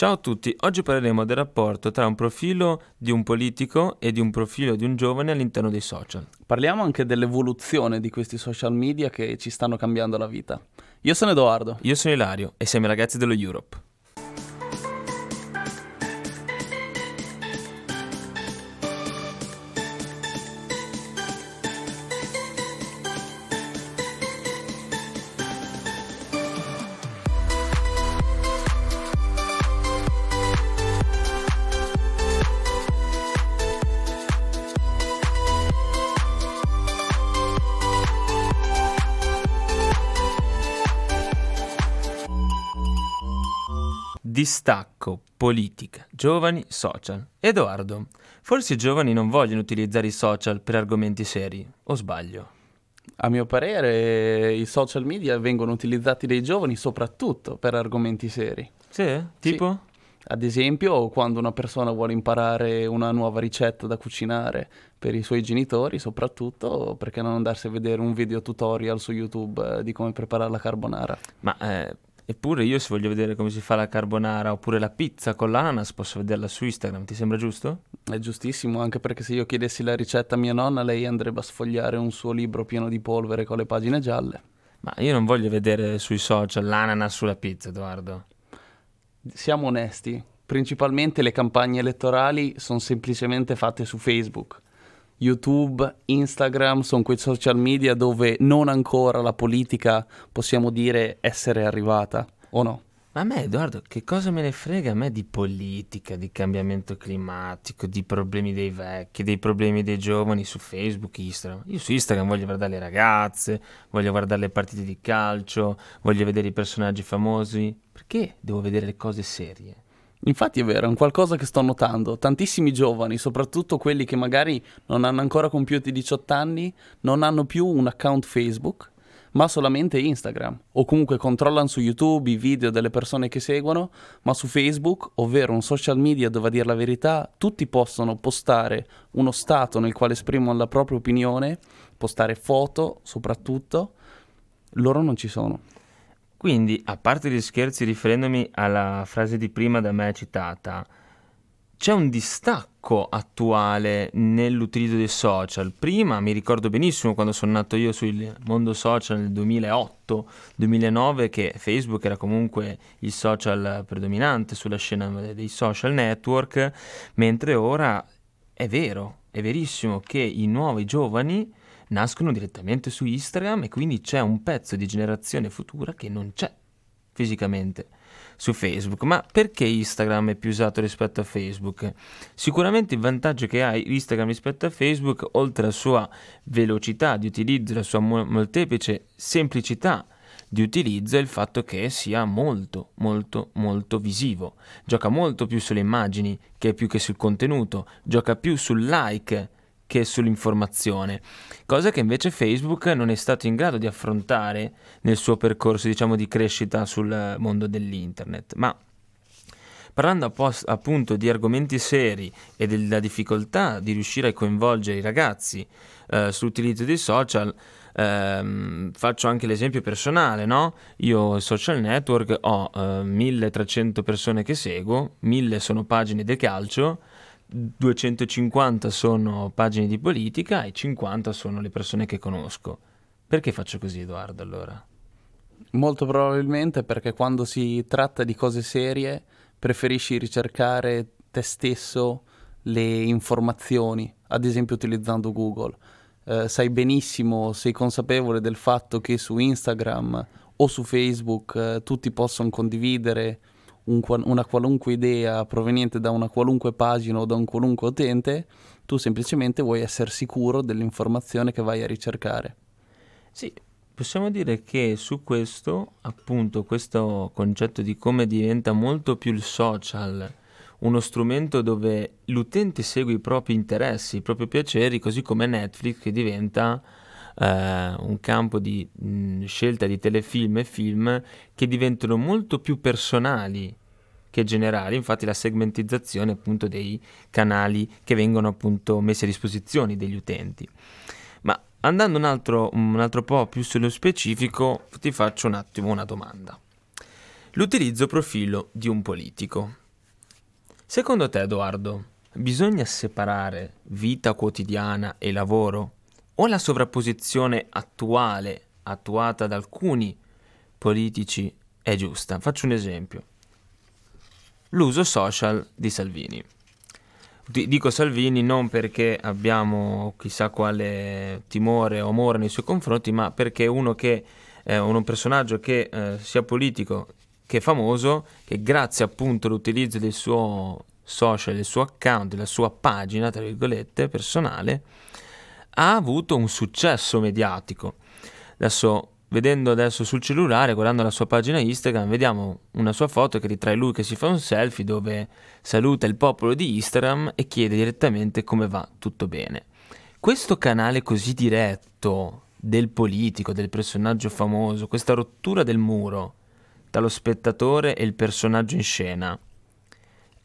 Ciao a tutti, oggi parleremo del rapporto tra un profilo di un politico e di un profilo di un giovane all'interno dei social. Parliamo anche dell'evoluzione di questi social media che ci stanno cambiando la vita. Io sono Edoardo. Io sono Ilario e siamo i ragazzi dello Europe. Distacco, politica, giovani, social. Edoardo, forse i giovani non vogliono utilizzare i social per argomenti seri, o sbaglio? A mio parere i social media vengono utilizzati dai giovani soprattutto per argomenti seri. Sì? Tipo? Sì. Ad esempio, quando una persona vuole imparare una nuova ricetta da cucinare per i suoi genitori, soprattutto perché non andarsi a vedere un video tutorial su YouTube eh, di come preparare la carbonara. Ma eh, Eppure io se voglio vedere come si fa la carbonara oppure la pizza con l'ananas posso vederla su Instagram, ti sembra giusto? È giustissimo, anche perché se io chiedessi la ricetta a mia nonna lei andrebbe a sfogliare un suo libro pieno di polvere con le pagine gialle. Ma io non voglio vedere sui social l'ananas sulla pizza, Edoardo. Siamo onesti, principalmente le campagne elettorali sono semplicemente fatte su Facebook YouTube, Instagram sono quei social media dove non ancora la politica possiamo dire essere arrivata, o no? Ma a me, Edoardo, che cosa me ne frega a me di politica, di cambiamento climatico, di problemi dei vecchi, dei problemi dei giovani su Facebook, Instagram? Io su Instagram voglio guardare le ragazze, voglio guardare le partite di calcio, voglio vedere i personaggi famosi. Perché devo vedere le cose serie? Infatti è vero, è un qualcosa che sto notando. Tantissimi giovani, soprattutto quelli che magari non hanno ancora compiuti 18 anni, non hanno più un account Facebook, ma solamente Instagram. O comunque controllano su YouTube i video delle persone che seguono, ma su Facebook, ovvero un social media dove a dire la verità, tutti possono postare uno stato nel quale esprimono la propria opinione, postare foto soprattutto, loro non ci sono. Quindi, a parte gli scherzi riferendomi alla frase di prima da me citata, c'è un distacco attuale nell'utilizzo dei social. Prima mi ricordo benissimo quando sono nato io sul mondo social nel 2008-2009 che Facebook era comunque il social predominante sulla scena dei social network, mentre ora è vero, è verissimo che i nuovi giovani nascono direttamente su Instagram e quindi c'è un pezzo di generazione futura che non c'è fisicamente su Facebook. Ma perché Instagram è più usato rispetto a Facebook? Sicuramente il vantaggio che ha Instagram rispetto a Facebook, oltre alla sua velocità di utilizzo, la sua molteplice semplicità di utilizzo, è il fatto che sia molto, molto, molto visivo. Gioca molto più sulle immagini che più che sul contenuto, gioca più sul like che sull'informazione, cosa che invece Facebook non è stato in grado di affrontare nel suo percorso diciamo, di crescita sul mondo dell'internet. Ma parlando appunto di argomenti seri e della difficoltà di riuscire a coinvolgere i ragazzi eh, sull'utilizzo dei social, ehm, faccio anche l'esempio personale, no? Io social network ho eh, 1300 persone che seguo, 1000 sono pagine del calcio, 250 sono pagine di politica e 50 sono le persone che conosco. Perché faccio così, Edoardo, allora? Molto probabilmente perché quando si tratta di cose serie preferisci ricercare te stesso le informazioni, ad esempio utilizzando Google. Eh, sai benissimo, sei consapevole del fatto che su Instagram o su Facebook eh, tutti possono condividere un, una qualunque idea proveniente da una qualunque pagina o da un qualunque utente, tu semplicemente vuoi essere sicuro dell'informazione che vai a ricercare. Sì, possiamo dire che su questo, appunto, questo concetto di come diventa molto più il social uno strumento dove l'utente segue i propri interessi, i propri piaceri, così come Netflix che diventa eh, un campo di mh, scelta di telefilm e film che diventano molto più personali che generali, infatti la segmentizzazione appunto dei canali che vengono appunto messi a disposizione degli utenti. Ma andando un altro, un altro po' più sullo specifico, ti faccio un attimo una domanda. L'utilizzo profilo di un politico. Secondo te, Edoardo, bisogna separare vita quotidiana e lavoro? O la sovrapposizione attuale, attuata da alcuni politici, è giusta? Faccio un esempio. L'uso social di Salvini. Dico Salvini non perché abbiamo chissà quale timore o amore nei suoi confronti, ma perché uno che è un personaggio che eh, sia politico che famoso, che grazie appunto all'utilizzo del suo social, del suo account, della sua pagina, tra virgolette, personale, ha avuto un successo mediatico. Adesso vedendo adesso sul cellulare, guardando la sua pagina Instagram, vediamo una sua foto che ritrae lui che si fa un selfie dove saluta il popolo di Instagram e chiede direttamente come va tutto bene. Questo canale così diretto del politico, del personaggio famoso, questa rottura del muro tra lo spettatore e il personaggio in scena,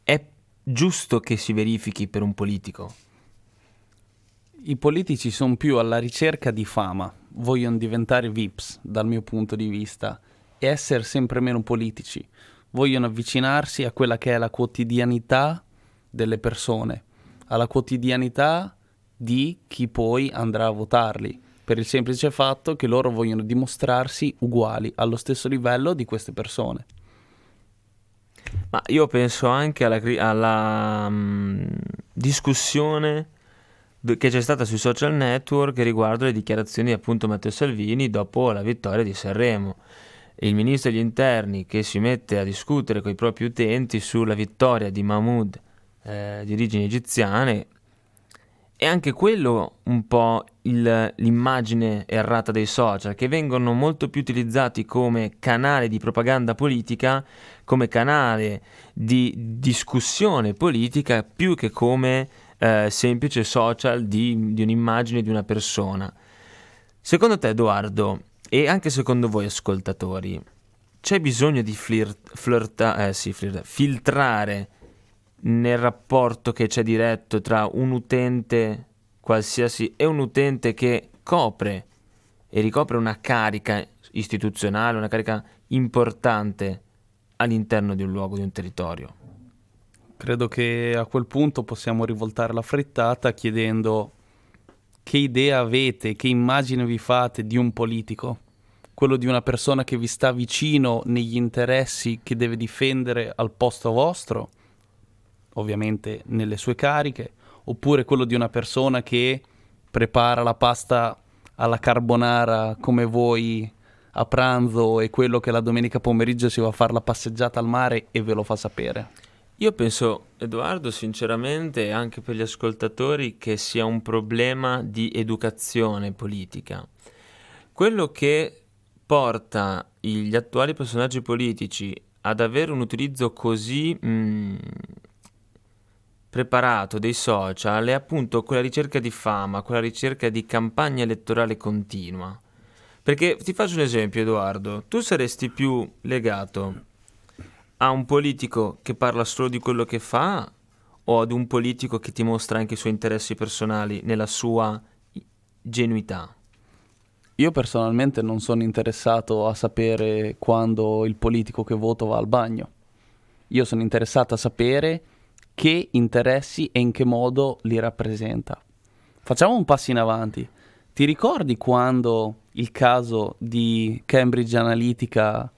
è giusto che si verifichi per un politico? I politici sono più alla ricerca di fama, vogliono diventare VIPs dal mio punto di vista e essere sempre meno politici, vogliono avvicinarsi a quella che è la quotidianità delle persone, alla quotidianità di chi poi andrà a votarli, per il semplice fatto che loro vogliono dimostrarsi uguali allo stesso livello di queste persone. Ma io penso anche alla, alla um, discussione che c'è stata sui social network riguardo le dichiarazioni di appunto Matteo Salvini dopo la vittoria di Sanremo. Il ministro degli interni che si mette a discutere con i propri utenti sulla vittoria di Mahmoud eh, di origini egiziane è anche quello un po' il, l'immagine errata dei social, che vengono molto più utilizzati come canale di propaganda politica, come canale di discussione politica, più che come eh, semplice social di, di un'immagine di una persona. Secondo te, Edoardo, e anche secondo voi ascoltatori, c'è bisogno di flirt, flirta, eh, sì, flirt, filtrare nel rapporto che c'è diretto tra un utente qualsiasi e un utente che copre e ricopre una carica istituzionale, una carica importante all'interno di un luogo, di un territorio. Credo che a quel punto possiamo rivoltare la frittata chiedendo che idea avete, che immagine vi fate di un politico? Quello di una persona che vi sta vicino negli interessi che deve difendere al posto vostro, ovviamente nelle sue cariche, oppure quello di una persona che prepara la pasta alla carbonara come voi a pranzo e quello che la domenica pomeriggio si va a fare la passeggiata al mare e ve lo fa sapere? Io penso, Edoardo, sinceramente, anche per gli ascoltatori, che sia un problema di educazione politica. Quello che porta gli attuali personaggi politici ad avere un utilizzo così mh, mm, preparato dei social è appunto quella ricerca di fama, quella ricerca di campagna elettorale continua. Perché ti faccio un esempio, Edoardo, tu saresti più legato a un politico che parla solo di quello che fa o ad un politico che ti mostra anche i suoi interessi personali nella sua genuità? Io personalmente non sono interessato a sapere quando il politico che voto va al bagno. Io sono interessato a sapere che interessi e in che modo li rappresenta. Facciamo un passo in avanti. Ti ricordi quando il caso di Cambridge Analytica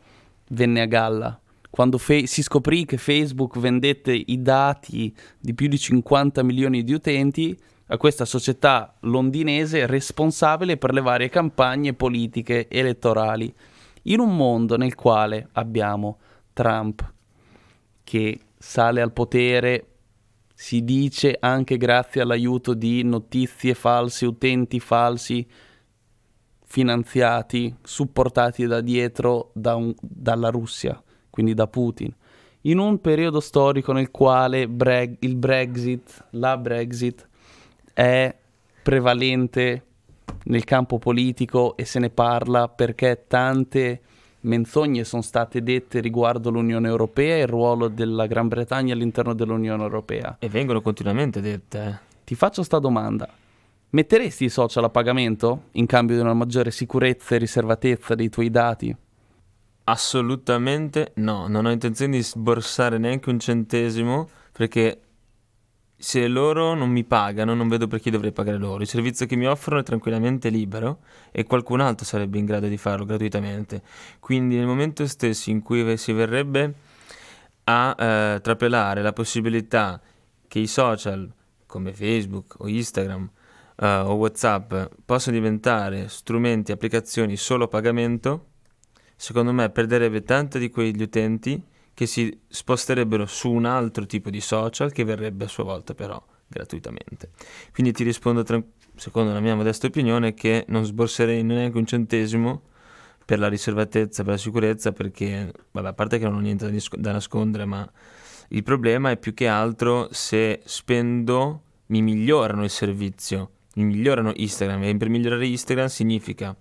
venne a galla? Quando fe- si scoprì che Facebook vendette i dati di più di 50 milioni di utenti a questa società londinese responsabile per le varie campagne politiche elettorali, in un mondo nel quale abbiamo Trump che sale al potere, si dice anche grazie all'aiuto di notizie false, utenti falsi, finanziati, supportati da dietro da un, dalla Russia quindi da Putin, in un periodo storico nel quale bre- il Brexit, la Brexit, è prevalente nel campo politico e se ne parla perché tante menzogne sono state dette riguardo l'Unione Europea e il ruolo della Gran Bretagna all'interno dell'Unione Europea. E vengono continuamente dette. Eh. Ti faccio sta domanda. Metteresti i social a pagamento in cambio di una maggiore sicurezza e riservatezza dei tuoi dati? Assolutamente no, non ho intenzione di sborsare neanche un centesimo perché se loro non mi pagano, non vedo perché dovrei pagare loro. Il servizio che mi offrono è tranquillamente libero e qualcun altro sarebbe in grado di farlo gratuitamente. Quindi nel momento stesso in cui si verrebbe a eh, trapelare la possibilità che i social come Facebook o Instagram uh, o WhatsApp possano diventare strumenti, applicazioni solo a pagamento, secondo me perderebbe tanti di quegli utenti che si sposterebbero su un altro tipo di social che verrebbe a sua volta però gratuitamente. Quindi ti rispondo, tra, secondo la mia modesta opinione, che non sborserei neanche un centesimo per la riservatezza, per la sicurezza, perché, vabbè, a parte che non ho niente da, da nascondere, ma il problema è più che altro se spendo, mi migliorano il servizio, mi migliorano Instagram e per migliorare Instagram significa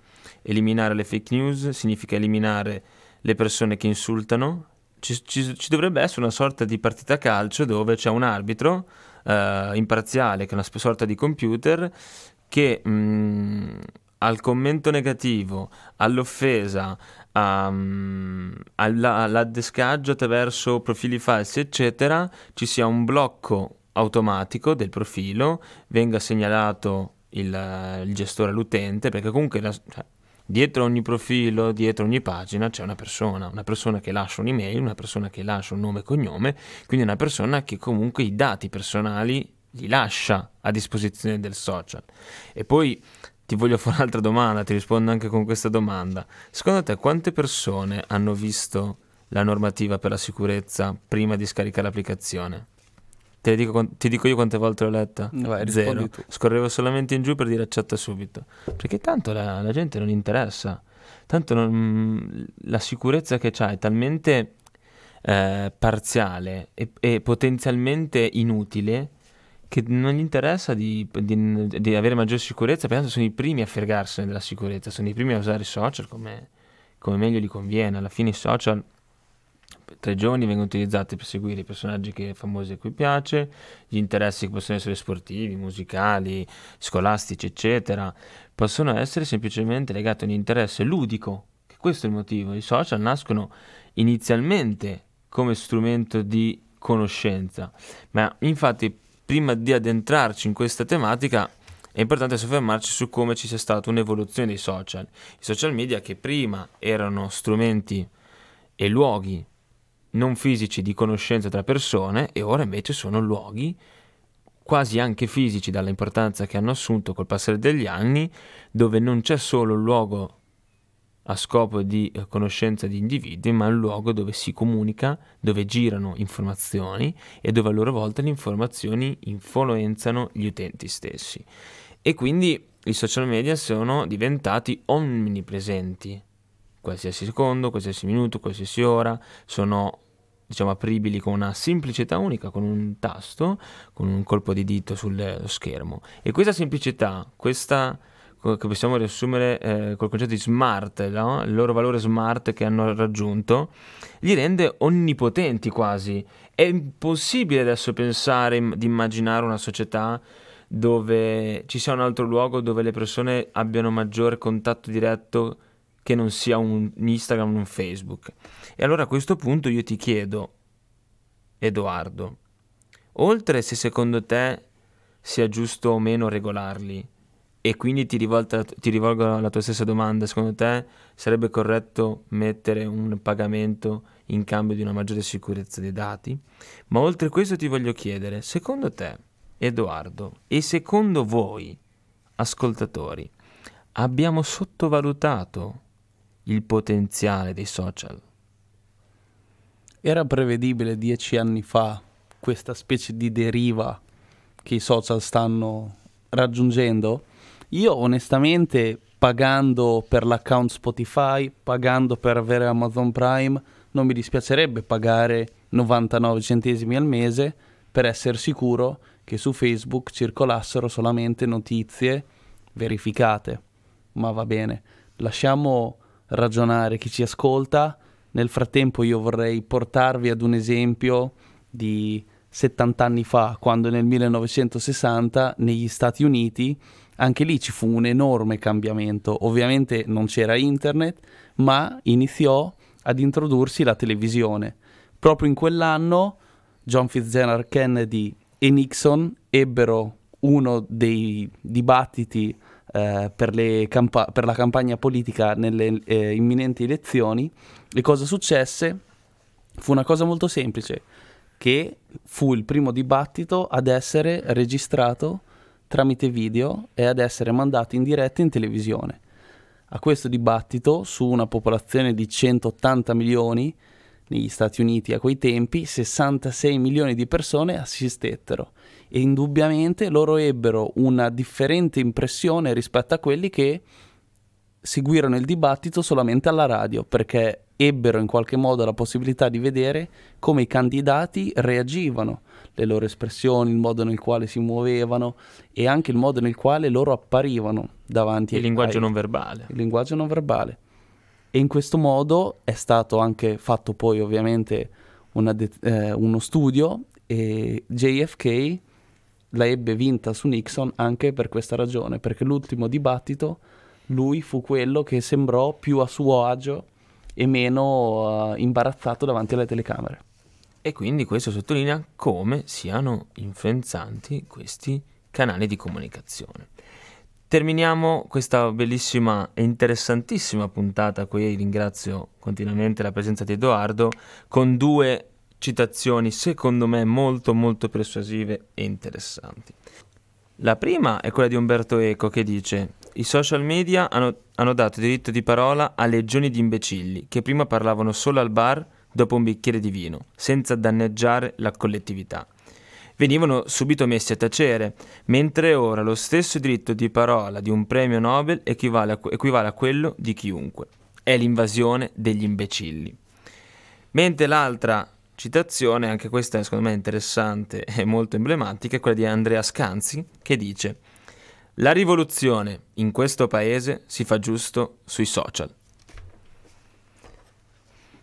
eliminare le fake news, significa eliminare le persone che insultano, ci, ci, ci, dovrebbe essere una sorta di partita calcio dove c'è un arbitro uh, imparziale, che è una sorta di computer, che mh, mm, al commento negativo, all'offesa, um, all'addescaggio attraverso profili falsi, eccetera, ci sia un blocco automatico del profilo, venga segnalato il, il gestore all'utente, perché comunque la, cioè, dietro ogni profilo, dietro ogni pagina c'è una persona, una persona che lascia un'email, una persona che lascia un nome e cognome, quindi una persona che comunque i dati personali li lascia a disposizione del social. E poi ti voglio fare un'altra domanda, ti rispondo anche con questa domanda. Secondo te quante persone hanno visto la normativa per la sicurezza prima di scaricare l'applicazione? Te dico, ti dico io quante volte l'ho letta? Vai, Zero. Scorrevo solamente in giù per dire accetta subito. Perché tanto la, la gente non interessa. Tanto non, la sicurezza che c'ha è talmente eh, parziale e, e, potenzialmente inutile che non gli interessa di, di, di avere maggiore sicurezza, perché sono i primi a fregarsene della sicurezza, sono i primi a usare i social come, come meglio gli conviene. Alla fine i social tra i giovani vengono utilizzati per seguire i personaggi che famosi a cui piace, gli interessi che possono essere sportivi, musicali, scolastici, eccetera, possono essere semplicemente legati a un interesse ludico, che questo è il motivo. I social nascono inizialmente come strumento di conoscenza, ma infatti prima di addentrarci in questa tematica è importante soffermarci su come ci sia stata un'evoluzione dei social. I social media che prima erano strumenti e luoghi non fisici di conoscenza tra persone e ora invece sono luoghi quasi anche fisici dalla importanza che hanno assunto col passare degli anni, dove non c'è solo un luogo a scopo di eh, conoscenza di individui, ma un luogo dove si comunica, dove girano informazioni e dove a loro volta le informazioni influenzano gli utenti stessi. E quindi i social media sono diventati omnipresenti. Qualsiasi secondo, qualsiasi minuto, qualsiasi ora sono diciamo apribili con una semplicità unica, con un tasto, con un colpo di dito sullo schermo. E questa semplicità, questa che possiamo riassumere eh, col concetto di smart, no? il loro valore smart che hanno raggiunto, li rende onnipotenti quasi. È impossibile adesso pensare di immaginare una società dove ci sia un altro luogo dove le persone abbiano maggiore contatto diretto che non sia un Instagram o un Facebook. E allora a questo punto io ti chiedo, Edoardo, oltre se secondo te sia giusto o meno regolarli, e quindi ti, rivolta, ti rivolgo alla tua stessa domanda, secondo te sarebbe corretto mettere un pagamento in cambio di una maggiore sicurezza dei dati? Ma oltre questo ti voglio chiedere, secondo te, Edoardo, e secondo voi, ascoltatori, abbiamo sottovalutato il potenziale dei social. Era prevedibile dieci anni fa questa specie di deriva che i social stanno raggiungendo? Io onestamente pagando per l'account Spotify, pagando per avere Amazon Prime, non mi dispiacerebbe pagare 99 centesimi al mese per essere sicuro che su Facebook circolassero solamente notizie verificate. Ma va bene, lasciamo ragionare chi ci ascolta. Nel frattempo io vorrei portarvi ad un esempio di 70 anni fa, quando nel 1960 negli Stati Uniti anche lì ci fu un enorme cambiamento. Ovviamente non c'era internet, ma iniziò ad introdursi la televisione. Proprio in quell'anno John Fitzgerald Kennedy e Nixon ebbero uno dei dibattiti eh, per, campa- per, la campagna politica nelle eh, imminenti elezioni e cosa successe? Fu una cosa molto semplice, che fu il primo dibattito ad essere registrato tramite video e ad essere mandato in diretta in televisione. A questo dibattito, su una popolazione di 180 milioni negli Stati Uniti a quei tempi, 66 milioni di persone assistettero e indubbiamente loro ebbero una differente impressione rispetto a quelli che seguirono il dibattito solamente alla radio, perché ebbero in qualche modo la possibilità di vedere come i candidati reagivano, le loro espressioni, il modo nel quale si muovevano e anche il modo nel quale loro apparivano davanti il ai... linguaggio non verbale. Il linguaggio non verbale. E in questo modo è stato anche fatto poi ovviamente de- eh, uno studio e JFK la ebbe vinta su Nixon anche per questa ragione, perché l'ultimo dibattito lui fu quello che sembrò più a suo agio e meno uh, imbarazzato davanti alle telecamere. E quindi questo sottolinea come siano influenzanti questi canali di comunicazione. Terminiamo questa bellissima e interessantissima puntata, a cui ringrazio continuamente la presenza di Edoardo, con due citazioni secondo me molto molto persuasive e interessanti. La prima è quella di Umberto Eco che dice i social media hanno, hanno dato diritto di parola a legioni di imbecilli che prima parlavano solo al bar dopo un bicchiere di vino, senza danneggiare la collettività. Venivano subito messi a tacere, mentre ora lo stesso diritto di parola di un premio Nobel equivale a, equivale a quello di chiunque. È l'invasione degli imbecilli. Mentre l'altra citazione, anche questa secondo me interessante e molto emblematica, è quella di Andrea Scanzi, che dice La rivoluzione in questo paese si fa giusto sui social.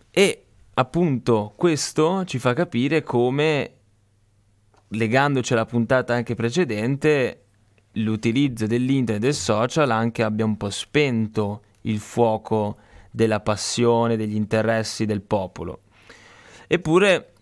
E appunto questo ci fa capire come, legandoci alla puntata anche precedente, l'utilizzo dell'internet e del social anche abbia un po' spento il fuoco della passione, degli interessi del popolo. Eppure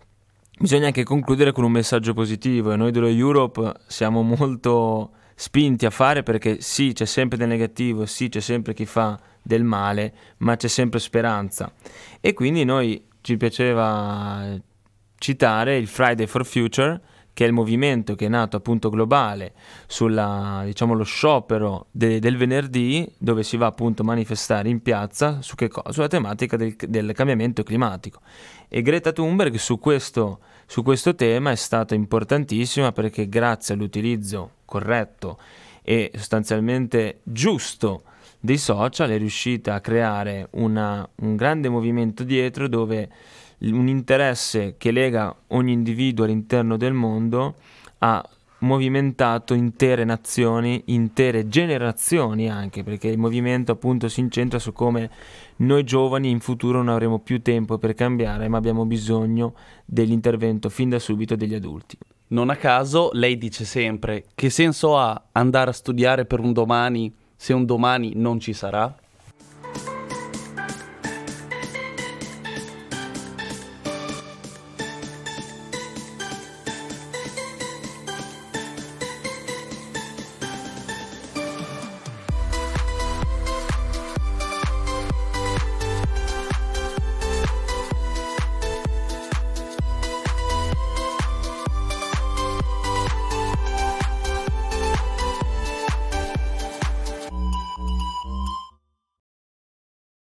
bisogna anche concludere con un messaggio positivo e noi dello Europe siamo molto spinti a fare perché sì, c'è sempre del negativo, sì, c'è sempre chi fa del male, ma c'è sempre speranza. E quindi noi ci piaceva citare il Friday for Future, che è il movimento che è nato appunto globale sulla, diciamo, lo sciopero de- del venerdì, dove si va appunto a manifestare in piazza su cosa? Sulla tematica del, del cambiamento climatico. E Greta Thunberg su questo, su questo tema è stata importantissima perché grazie all'utilizzo corretto e sostanzialmente giusto dei social è riuscita a creare una, un grande movimento dietro dove un interesse che lega ogni individuo all'interno del mondo ha movimentato intere nazioni, intere generazioni anche, perché il movimento appunto si incentra su come noi giovani in futuro non avremo più tempo per cambiare, ma abbiamo bisogno dell'intervento fin da subito degli adulti. Non a caso lei dice sempre che senso ha andare a studiare per un domani se un domani non ci sarà?